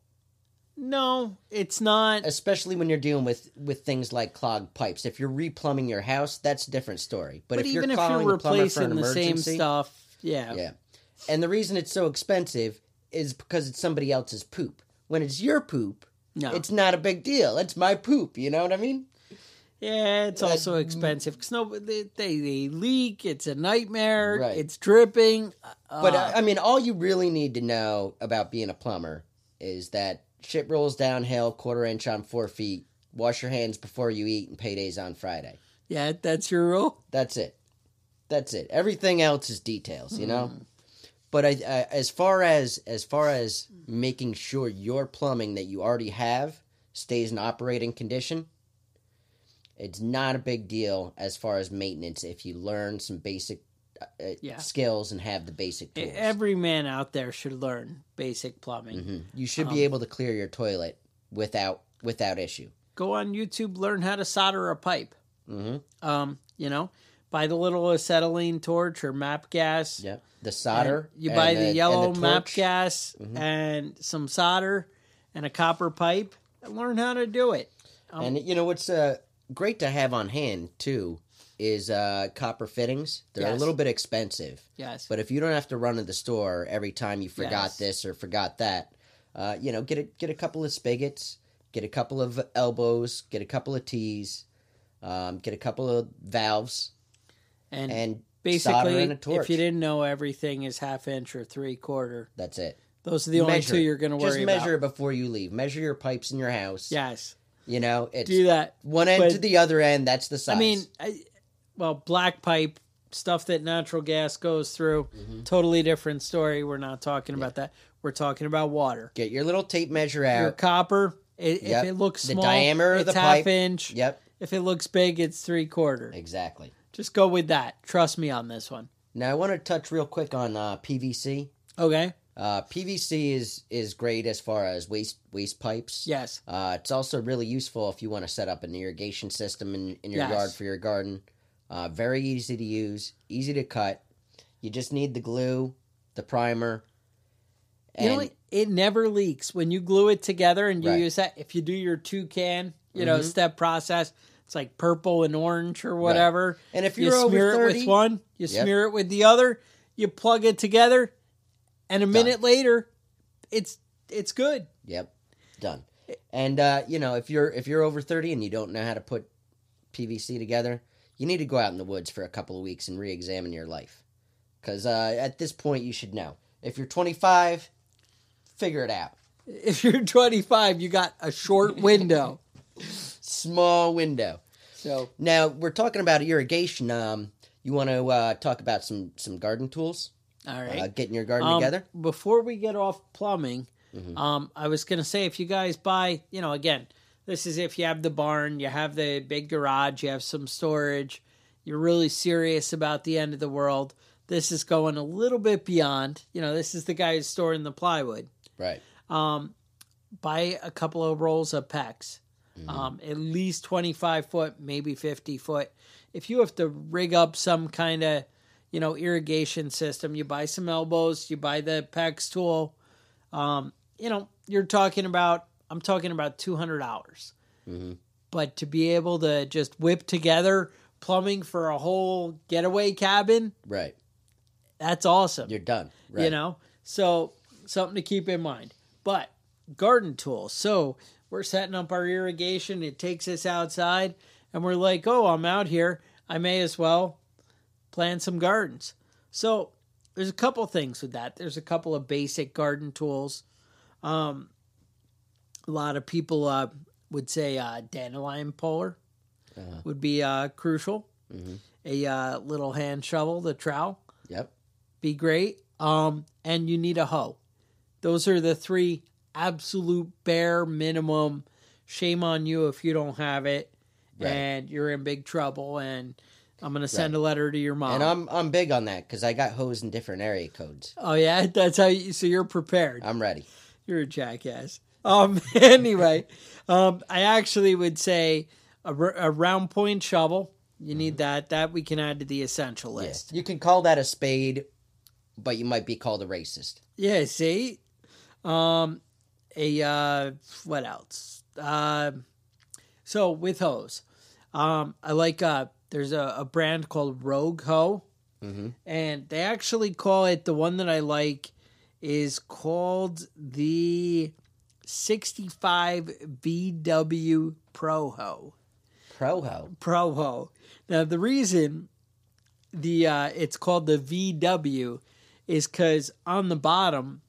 no it's not especially when you're dealing with with things like clogged pipes. If you're replumbing your house, that's a different story. But, but, if even you're if you're a plumber for an replacing the same stuff yeah yeah. And the reason it's so expensive is because it's somebody else's poop. When it's your poop, no it's not a big deal. It's my poop. You know what I mean? Yeah, it's also expensive because no, they, they they leak. It's a nightmare. Right. It's dripping. But Uh, uh, I mean, all you really need to know about being a plumber is that shit rolls downhill, quarter inch on four feet. Wash your hands before you eat, and paydays on Friday. yeah, that's your rule. That's it. That's it. Everything else is details, you know. Hmm. But I, I, as far as as far as making sure your plumbing that you already have stays in operating condition, it's not a big deal as far as maintenance if you learn some basic uh, Yeah. skills and have the basic tools. Every man out there should learn basic plumbing. Mhm. You should Um, be able to clear your toilet without without issue. Go on YouTube, learn how to solder a pipe. hmm Um, you know, buy the little acetylene torch or MAPP gas. Yep. The solder. You buy the, and yellow MAPP torch. Mm-hmm. gas and some solder and a copper pipe and learn how to do it. And you know what's uh, great to have on hand too is uh, copper fittings. They're a little bit expensive, Yes. but if you don't have to run to the store every time you forgot Yes. this or forgot that, uh, you know, get a get a couple of spigots, get a couple of elbows, get a couple of T's, um, get a couple of valves, and, and basically, and a torch. if you didn't know, everything is half inch or three quarter. That's it. Those are the only two you're going to Just worry measure about. it before you leave. Measure your pipes in your house. Yes. You know, it's Do that. one end But- to the other end. That's the size. I mean, I, well, black pipe stuff that natural gas goes through, Mm-hmm. totally different story. We're not talking about that. We're talking about water. get your little tape measure out. Your copper, i Yep. if it looks The small, diameter of the half pipe. inch. Yep, If it looks big, it's three quarter. exactly. Just go with that. Trust me on this one. Now I want to touch real quick on uh, PVC. Okay. Uh, PVC is is great as far as waste waste pipes. Yes. Uh, it's also really useful if you want to set up an irrigation system in, in your Yes. yard for your garden. Uh, very easy to use, easy to cut. You just need the glue, the primer, you know, and it never leaks when you glue it together and you Right. use that. If you do your two can, you know, Mhm. step process, it's like purple and orange or whatever. and if You you're over smear it with one, you Yep. smear it with the other, you plug it together, and a minute later, it's it's good. Yep, done. And uh, you know, if you're if you're over thirty and you don't know how to put PVC together, you need to go out in the woods for a couple of weeks and re-examine your life. Because uh, at this point, you should know. If you're 25, figure it out. [laughs] If you're 25, you got a short window. [laughs] Small window. so Now we're talking about irrigation. Um, you want to uh, talk about some some garden tools? all right. Uh, getting your garden Um, together. Before we get off plumbing, Mhm. um, I was going to say if you guys buy, you know, again, this is if you have the barn, you have the big garage, you have some storage, you're really serious about the end of the world. This is going a little bit beyond. You know, this is the guy who's storing the plywood. Right. Um, buy a couple of rolls of PEX, um, at least 25 foot, maybe 50 foot. If you have to rig up some kind of, you know, irrigation system, you buy some elbows, you buy the PEX tool. Um, you know, you're talking about, I'm talking about $200. dollars Mhm. But to be able to just whip together plumbing for a whole getaway cabin, Right. that's awesome You're done. Right. you know so something to keep in mind but garden tools so we're setting up our irrigation it takes us outside and we're like oh i'm out here i may as well plant some gardens so there's a couple things with that there's a couple of basic garden tools um a lot of people uh would say uh dandelion puller Uh-huh. would be uh crucial Mhm. a uh, little hand shovel the trowel Yep. be great. Um, and you need a hoe. Those are the three absolute bare minimum. Shame on you if you don't have it, Right. and you're in big trouble. And I'm gonna send a letter to your mom. And I'm I'm big on that because I got hose in different area codes. oh yeah, that's how you. So you're prepared. I'm ready. You're a jackass. Um. [laughs] Anyway, um, I actually would say a, r- a round point shovel. You need that. That we can add to the essential Mm-hmm. Yeah. list. You can call that a spade, but you might be called a racist. Yeah, see? Um a uh what else? Uh, so with hose. Um I like uh there's a, a brand called Rogue Hoe. Mhm. And they actually call it the one that I like is called the 65 VW Pro Hoe. Pro hoe. Pro Ho. Now the reason the uh, it's called the VW is because on the bottom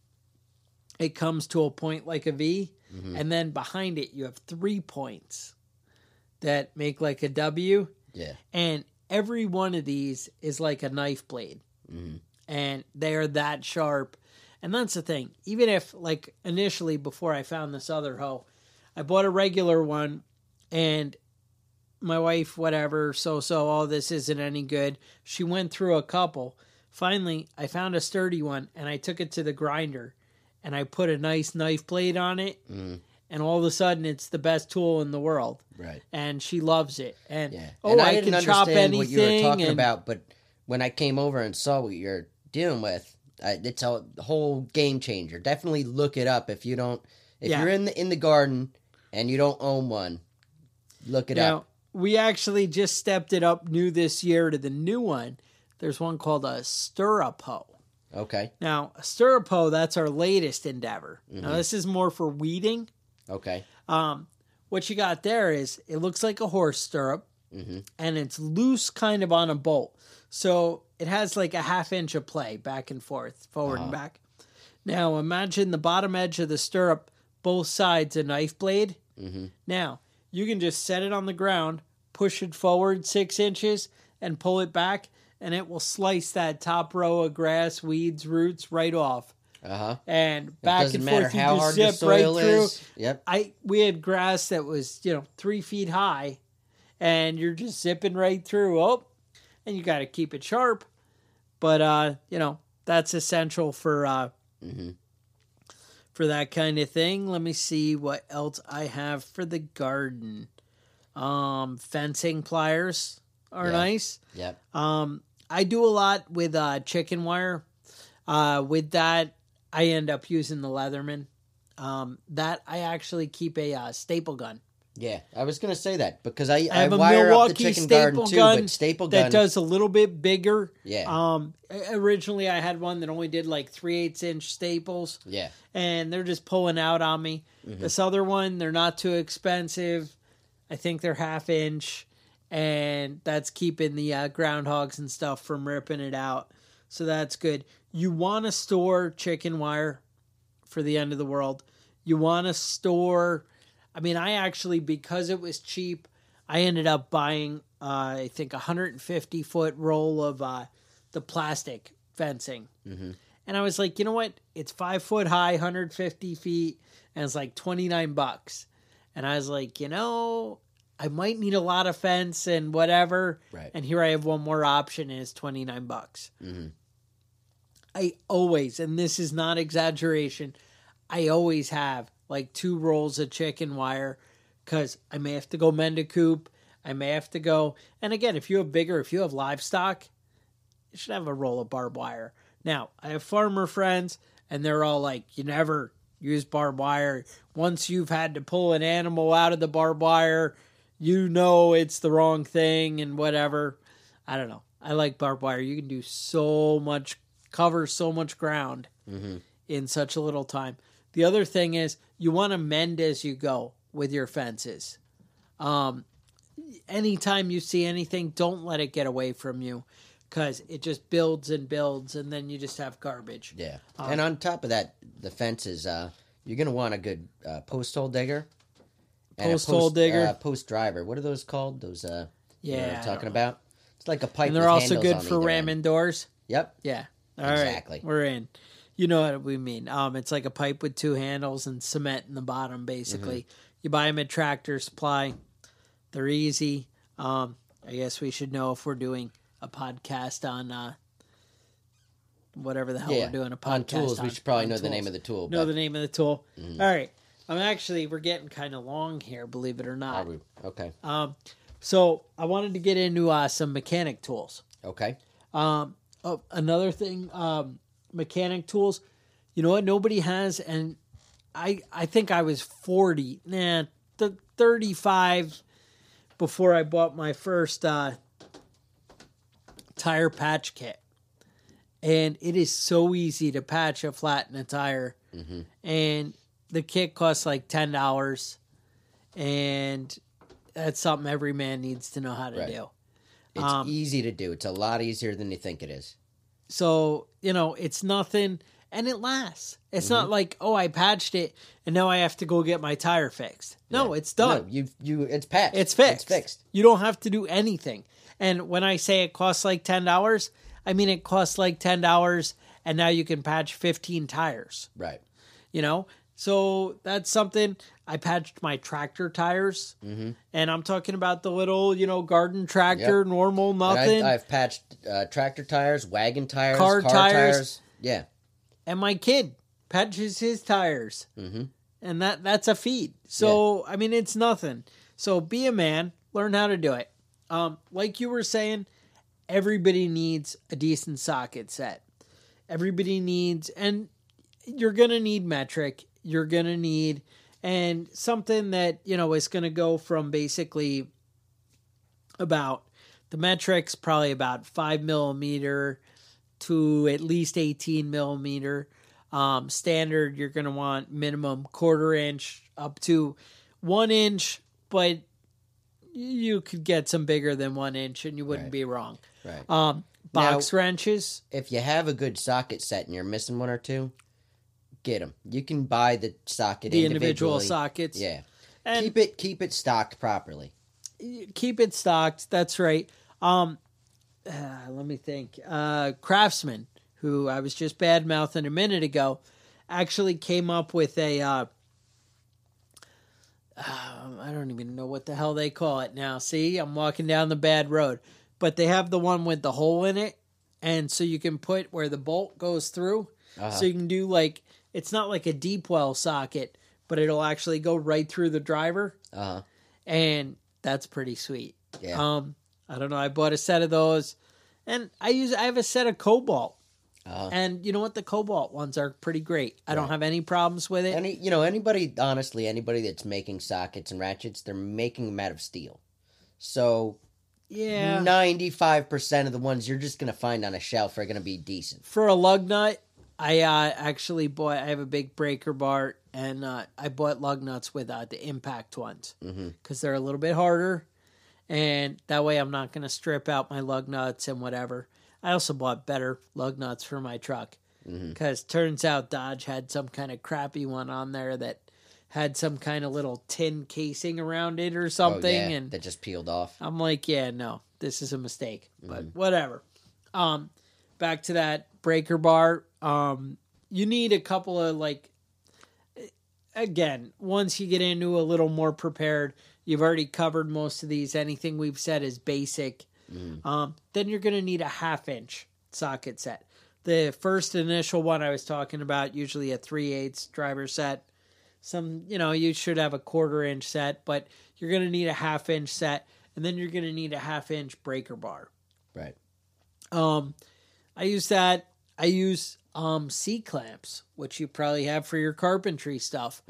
it comes to a point like a V, and then behind it you have three points that make like a W, Yeah. and every one of these is like a knife blade, Mhm. and they are that sharp. And that's the thing. Even if like initially before I found this other hoe, I bought a regular one, and my wife, whatever, so so, all this isn't any good. She went through a couple. Finally, I found a sturdy one and I took it to the grinder and I put a nice knife blade on it. Mhm. and all of a sudden it's the best tool in the world, Right. and she loves it. And Yeah. oh, and I, I, didn't can chop anything. what you were talking and, about, but when I came over and saw what you're dealing with, it's a whole game changer. Definitely look it up if you don't. If Yeah. you're in the in the garden and you don't own one, look it Now, up. we actually just stepped it up new this year to the new one. There's one called a stirrup hoe. Okay. Now, a stirrup hoe, that's our latest endeavor. Mm-hmm. Now, this is more for weeding. Okay. Um, what you got there is it looks like a horse stirrup Mhm. and it's loose kind of on a bolt. So it has like a half inch of play back and forth, forward and back. Now imagine the bottom edge of the stirrup, both sides a knife blade. Mhm. Now you can just set it on the ground, push it forward six inches, and pull it back, and it will slice that top row of grass, weeds, roots right off. Uh huh. And back and forth, you how just hard the zip right through. is. Yep. I we had grass that was you know three feet high, and you're just zipping right through. Oh, and you got to keep it sharp, but uh, you know that's essential for uh, Mhm. for that kind of thing. Let me see what else I have for the garden. Um, fencing pliers are Yeah. nice. Yep. Um, I do a lot with uh, chicken wire. Uh, with that, I end up using the Leatherman. Um, that I actually keep a uh, staple gun. Yeah, I was gonna say that because I, I I, have a wire up the Milwaukee chicken staple garden too, gun but staple that gun. does a little bit bigger. yeah. Um, originally I had one that only did like three eighths inch staples, yeah. and they're just pulling out on me. Mm-hmm. This other one, they're not too expensive. I think they're half inch, and that's keeping the uh, groundhogs and stuff from ripping it out. So that's good. You want to store chicken wire for the end of the world. You want to store. I mean, I actually because it was cheap, I ended up buying uh, I think a 150 foot roll of uh, the plastic fencing. Mm-hmm. And I was like, you know what? It's five foot high, 150 feet, and it's like 29 bucks. And I was like, you know, I might need a lot of fence and whatever. Right. And here I have one more option, and it's 29 bucks. Mhm. I always, and this is not exaggeration, I always have like two rolls of chicken wire because I may have to go mend a coop. I may have to go. And again, if you have bigger, if you have livestock, you should have a roll of barbed wire. Now, I have farmer friends, and they're all like, you never use barbed wire. Once you've had to pull an animal out of the barbed wire, you know it's the wrong thing and whatever. I don't know. I like barbed wire. You can do so much, cover so much ground Mm-hmm. in such a little time. The other thing is you want to mend as you go with your fences. Um, anytime you see anything, don't let it get away from you because it just builds and builds, and then you just have garbage. Yeah. Um, and on top of that, the fences, uh, you're going to want a good uh, post hole digger. and a Post hole digger. Uh, post driver. What are those called? Those, uh, you know Yeah, talking about? It's like a pipe And they're also good for ramming end. doors. Yep. Yeah. All right, Exactly. We're in. You know what we mean. Um, it's like a pipe with two handles and cement in the bottom, basically. Mm-hmm. You buy them at Tractor Supply. They're easy. Um, I guess we should know if we're doing a podcast on uh, whatever the hell Yeah. we're doing a podcast on tools, we should probably on know the name of the tool. Know but the name of the tool. Mm-hmm. All right. I'm actually we're getting kind of long here, believe it or not. Okay. Um, so I wanted to get into uh, some mechanic tools. Okay. Um, oh, another thing, um, mechanic tools. You know what? Nobody has, and I I think I was forty, nah, th- thirty five before I bought my first uh, tire patch kit, and it is so easy to patch a flat in a tire, and the kit costs like ten dollars, and that's something every man needs to know how to Right. do. It's Um, easy to do. It's a lot easier than you think it is. So, you know, it's nothing and it lasts. It's Mm-hmm. not like, oh, I patched it and now I have to go get my tire fixed. No, it's done. No, you you it's patched. it's fixed. It's fixed. You don't have to do anything. And when I say it costs like $10, I mean it costs like $10 and now you can patch 15 tires, Right. you know? So that's something I patched my tractor tires, Mm-hmm. and I'm talking about the little, you know, garden tractor, Yep. normal, nothing. I've, I've patched uh, tractor tires, wagon tires, Car car, tires. tires. Yeah. and my kid patches his tires. Mm-hmm. and that that's a feat. So I mean, it's nothing. So be a man, learn how to do it. Um, like you were saying, everybody needs a decent socket set. Everybody needs, and you're gonna need metric. You're gonna need, and something that you know is gonna go from basically about the metrics probably about five millimeter to at least 18 millimeter. Um, standard, you're going to want minimum quarter inch up to one inch, but you could get some bigger than one inch and you wouldn't Right. be wrong. Right. Um, box wrenches, if you have a good socket set and you're missing one or two, get them. You can buy the socket the individual sockets. Yeah. And keep it keep it stocked properly. keep it stocked. That's right. Um, uh, let me think. Uh, Craftsman, who I was just bad mouthing a minute ago, actually came up with a. Uh, um, I don't even know what the hell they call it now. See, I'm walking down the bad road, but they have the one with the hole in it, and so you can put where the bolt goes through. Uh-huh. So you can do like it's not like a deep well socket, but it'll actually go right through the driver Uh huh. and that's pretty sweet. Yeah. Um, I don't know. I bought a set of those, and I use. I have a set of Kobalt, Uh-huh. and you know what? The Kobalt ones are pretty great. I don't have any problems with it. Any you know anybody honestly anybody that's making sockets and ratchets they're making them out of steel. So yeah, ninety five percent of the ones you're just gonna find on a shelf are gonna be decent. for a lug nut, I uh, actually bought. I have a big breaker bar, and uh, I bought lug nuts with uh, the impact ones Mm-hmm. because they're a little bit harder, and that way I'm not going to strip out my lug nuts and whatever. I also bought better lug nuts for my truck Mm-hmm. because turns out Dodge had some kind of crappy one on there that had some kind of little tin casing around it or something, oh, yeah, and that just peeled off. I'm like, yeah, no, this is a mistake, Mm-hmm. but whatever. Um, back to that breaker bar. Um, you need a couple of like, again, once you get into a little more prepared, you've already covered most of these. Anything we've said is basic. Um, then you're going to need a half inch socket set. The first initial one I was talking about, usually a three eighths driver set. Some, you know, you should have a quarter inch set, but you're going to need a half inch set, and then you're going to need a half inch breaker bar. Right. Um, I use that. I use um C clamps, which you probably have for your carpentry stuff.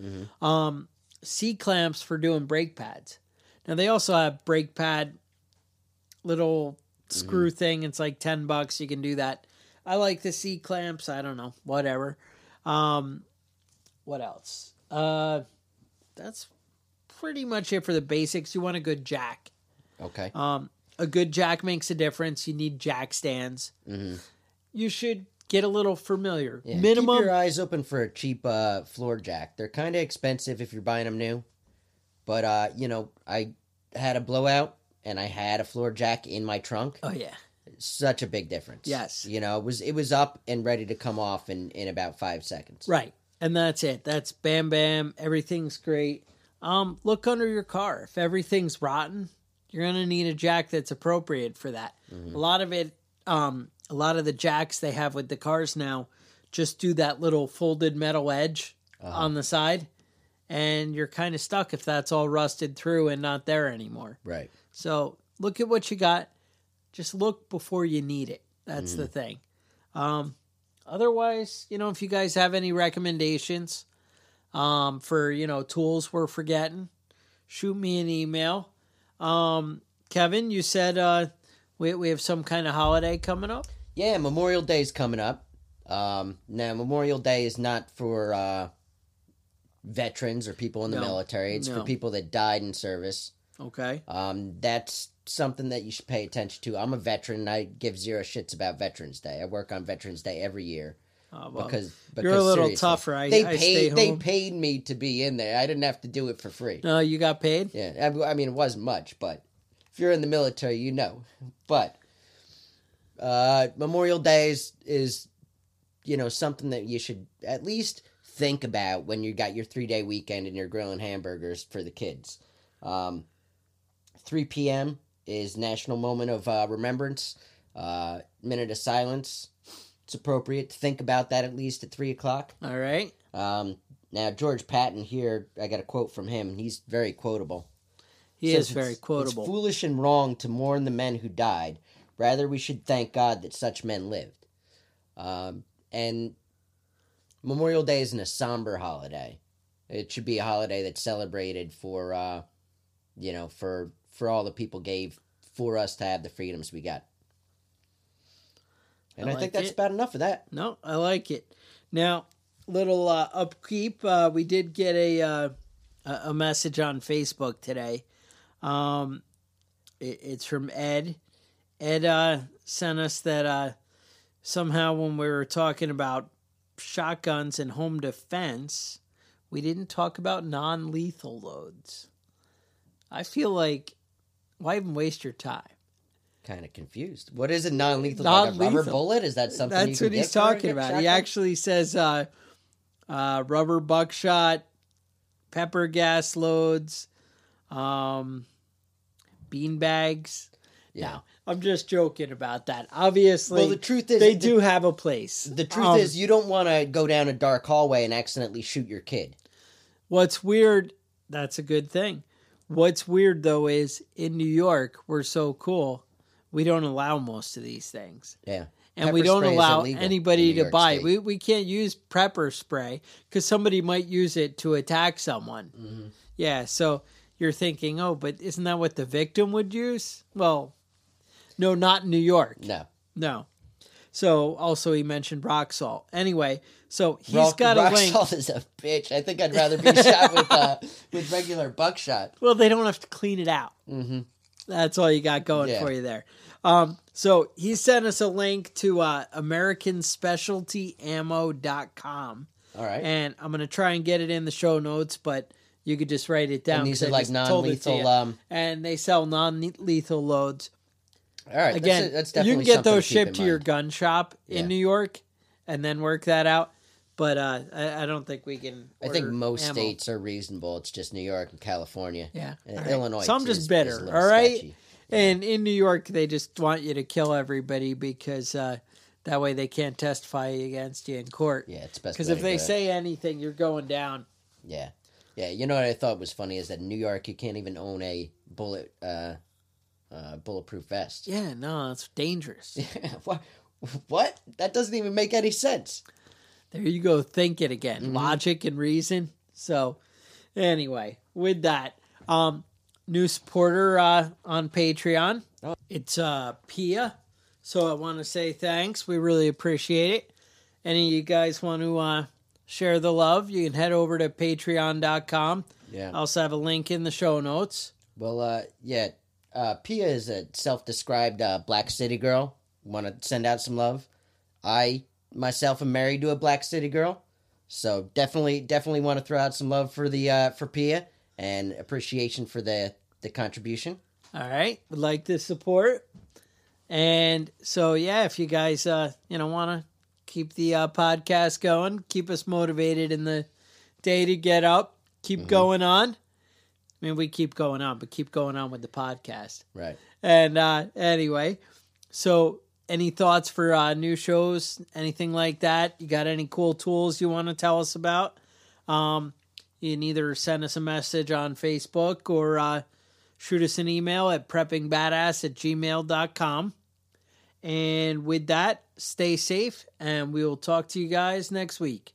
Um, C clamps for doing brake pads. Now they also have brake pad little screw thing. It's like ten bucks. You can do that. I like the C clamps. I don't know, whatever. Um, what else? Uh, that's pretty much it for the basics. You want a good jack. Okay. Um, a good jack makes a difference. You need jack stands. Mhm. You should get a little familiar. Yeah, Minimum. Keep your eyes open for a cheap uh, floor jack. They're kind of expensive if you're buying them new, but uh, you know, I had a blowout and I had a floor jack in my trunk. oh yeah, Such a big difference. Yes. you know, it was it was up and ready to come off in in about five seconds. right. And that's it. That's bam bam. Everything's great. Um, look under your car. If everything's rotten, you're gonna need a jack that's appropriate for that. A lot of it, um, a lot of the jacks they have with the cars now, just do that little folded metal edge on the side, and you're kind of stuck if that's all rusted through and not there anymore. Right. So look at what you got. Just look before you need it. That's the thing. Um, otherwise, you know, if you guys have any recommendations um, for you know tools we're forgetting, shoot me an email. Um, Kevin, you said uh, we we have some kind of holiday coming up. Yeah, Memorial Day is coming up. Um, now, Memorial Day is not for uh, veterans or people in the No, military. It's no. for people that died in service. Okay. Um, that's something that you should pay attention to. I'm a veteran. I give zero shits about Veterans Day. I work on Veterans Day every year Uh, well, because, because you're a little tougher. I, they I paid they paid me to be in there. I didn't have to do it for free. no, you got paid. Yeah, I, I mean it wasn't much, but if you're in the military, you know. But uh, Memorial Day is, is you know something that you should at least think about when you got your three day weekend and you're grilling hamburgers for the kids. Um, 3 p.m. is National Moment of uh, Remembrance, uh, minute of silence. It's appropriate to think about that at least at three o'clock. All right. Um, now George Patton here, I got a quote from him, and he's very quotable. He Says is very quotable. It's foolish and wrong to mourn the men who died. Rather, we should thank God that such men lived. Um, and Memorial Day isn't a somber holiday. It should be a holiday that's celebrated for, uh, you know, for for all the people gave for us to have the freedoms we got. And I I, think that's it. about enough of that. No, I like it. Now, little uh, upkeep. Uh, we did get a uh, a a message on Facebook today. Um, it, it's from Ed. Ed uh, sent us that uh, somehow when we were talking about shotguns and home defense, we didn't talk about non-lethal loads. I feel like why even waste your time? Kind of confused. What is a non-lethal? Like a rubber bullet? Is that something? you That's what he's talking about. shotgun? He actually says uh, uh, rubber buckshot, pepper gas loads, um, bean bags. Yeah. No, I'm just joking about that. Obviously, Well, the truth is, they the- do have a place. The truth Um, is, you don't want to go down a dark hallway and accidentally shoot your kid. What's weird, that's a good thing. What's weird though is in New York, we're so cool. We don't allow most of these things. Yeah. and we don't allow anybody to York buy. State. We we can't use pepper spray because somebody might use it to attack someone. Mm-hmm. Yeah, so you're thinking, oh, but isn't that what the victim would use? Well, no, not in New York. No. No. So also he mentioned rock salt. Anyway, so he's Rock, got rock a link. salt is a bitch. I think I'd rather be shot with uh, [laughs] with regular buckshot. Well, they don't have to clean it out. Mm-hmm. That's all you got going Yeah. for you there. Um, so he sent us a link to uh, AmericanSpecialtyAmmo.com. All right. and I'm gonna try and get it in the show notes, but you could just write it down. And these are like just told it to non-lethal. Um, and they sell non-lethal loads. All right. Again, that's, that's you can get those to shipped to your gun shop in Yeah. New York, and then work that out. But uh, I, I don't think we can. I think most ammo. states are reasonable. It's just New York and California. Yeah, right. Illinois. So I'm is- just is bitter. a little all right. sketchy. And in New York, they just want you to kill everybody because uh, that way they can't testify against you in court. Yeah, it's best. Because if they say anything, you're going down. Yeah, yeah. You know what I thought was funny is that in New York you can't even own a bullet, uh, uh, bulletproof vest. Yeah, no, it's dangerous. [laughs] what? What? That doesn't even make any sense. There you go. Think it again. Mm-hmm. Logic and reason. So, anyway, with that, um, new supporter uh, on Patreon. Oh. It's uh, Pia. So I want to say thanks. We really appreciate it. Any of you guys want to uh, share the love? You can head over to patreon.com. Yeah. I also have a link in the show notes. Well, uh, yeah. Uh, Pia is a self-described uh, black city girl. Want to send out some love? I myself am married to a black city girl, so definitely, definitely want to throw out some love for the uh, for Pia and appreciation for the the contribution. All right, would like the support, and so yeah, if you guys uh you know want to keep the uh, podcast going, keep us motivated in the day to get up, keep going on. I mean, we keep going on, but keep going on with the podcast. Right. And uh anyway, so any thoughts for uh new shows, anything like that? You got any cool tools you want to tell us about? Um you can either send us a message on Facebook or uh shoot us an email at preppingbadass at gmail.com. And with that, stay safe and we will talk to you guys next week.